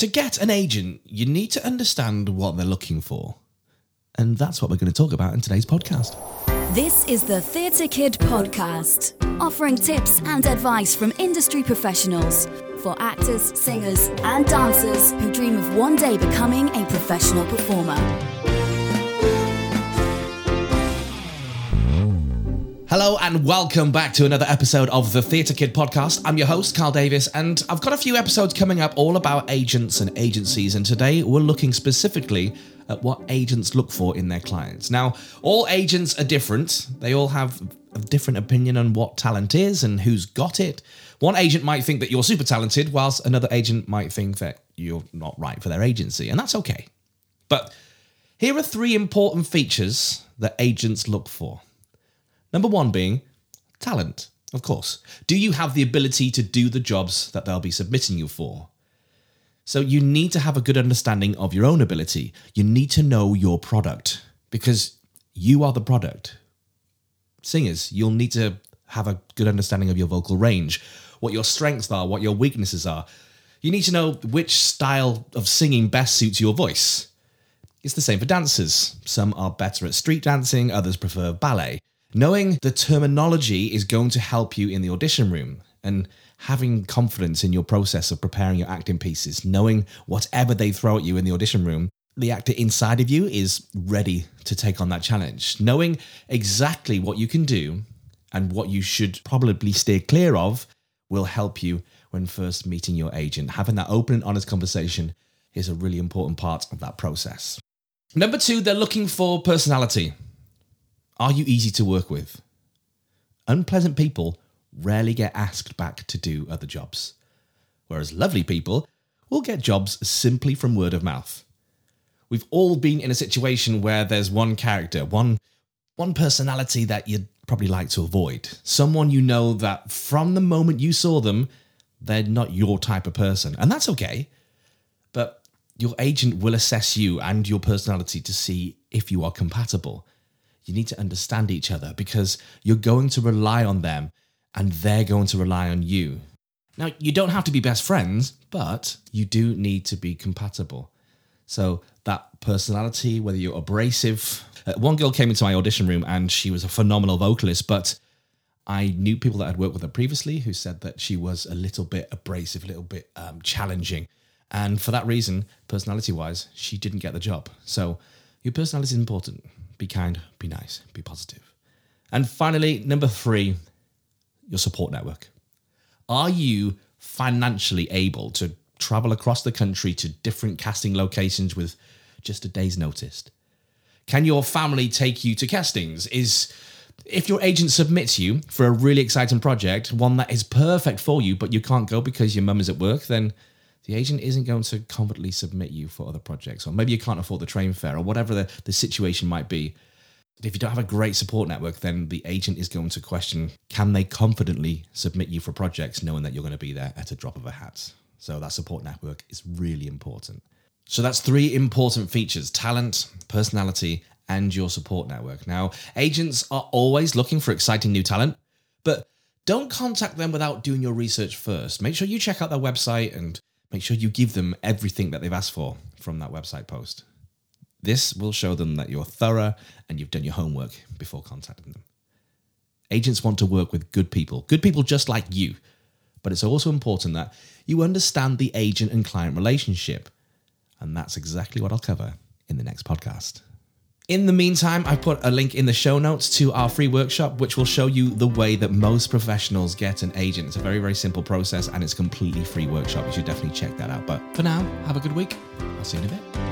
To get an agent, you need to understand what they're looking for. And that's what we're going to talk about in today's podcast. This is the Theatre Kid podcast, offering tips and advice from industry professionals for actors, singers, and dancers who dream of one day becoming a professional performer. Hello and welcome back to another episode of the Theatre Kid podcast. I'm your host, Carl Davis, and I've got a few episodes coming up all about agents and agencies. And today we're looking specifically at what agents look for in their clients. Now, all agents are different, they all have a different opinion on what talent is and who's got it. One agent might think that you're super talented, whilst another agent might think that you're not right for their agency, and that's okay. But here are three important features that agents look for. Number one being talent, of course. Do you have the ability to do the jobs that they'll be submitting you for? So you need to have a good understanding of your own ability. You need to know your product because you are the product. Singers, you'll need to have a good understanding of your vocal range, what your strengths are, what your weaknesses are. You need to know which style of singing best suits your voice. It's the same for dancers. Some are better at street dancing, others prefer ballet. Knowing the terminology is going to help you in the audition room and having confidence in your process of preparing your acting pieces, knowing whatever they throw at you in the audition room, the actor inside of you is ready to take on that challenge. Knowing exactly what you can do and what you should probably steer clear of will help you when first meeting your agent. Having that open and honest conversation is a really important part of that process. Number two, they're looking for personality. Are you easy to work with? Unpleasant people rarely get asked back to do other jobs, whereas lovely people will get jobs simply from word of mouth. We've all been in a situation where there's one character, one one personality that you'd probably like to avoid. Someone you know that from the moment you saw them, they're not your type of person. And that's okay. But your agent will assess you and your personality to see if you are compatible you need to understand each other because you're going to rely on them and they're going to rely on you. Now, you don't have to be best friends, but you do need to be compatible. So, that personality, whether you're abrasive. Uh, one girl came into my audition room and she was a phenomenal vocalist, but I knew people that had worked with her previously who said that she was a little bit abrasive, a little bit um, challenging. And for that reason, personality wise, she didn't get the job. So, your personality is important. Be kind, be nice, be positive. And finally, number three, your support network. Are you financially able to travel across the country to different casting locations with just a day's notice? Can your family take you to castings? Is if your agent submits you for a really exciting project, one that is perfect for you, but you can't go because your mum is at work, then the agent isn't going to confidently submit you for other projects, or maybe you can't afford the train fare, or whatever the, the situation might be. If you don't have a great support network, then the agent is going to question can they confidently submit you for projects knowing that you're going to be there at a drop of a hat? So that support network is really important. So that's three important features talent, personality, and your support network. Now, agents are always looking for exciting new talent, but don't contact them without doing your research first. Make sure you check out their website and make sure you give them everything that they've asked for from that website post. This will show them that you're thorough and you've done your homework before contacting them. Agents want to work with good people, good people just like you. But it's also important that you understand the agent and client relationship. And that's exactly what I'll cover in the next podcast. In the meantime, I've put a link in the show notes to our free workshop, which will show you the way that most professionals get an agent. It's a very, very simple process and it's completely free workshop. You should definitely check that out. But for now, have a good week. I'll see you in a bit.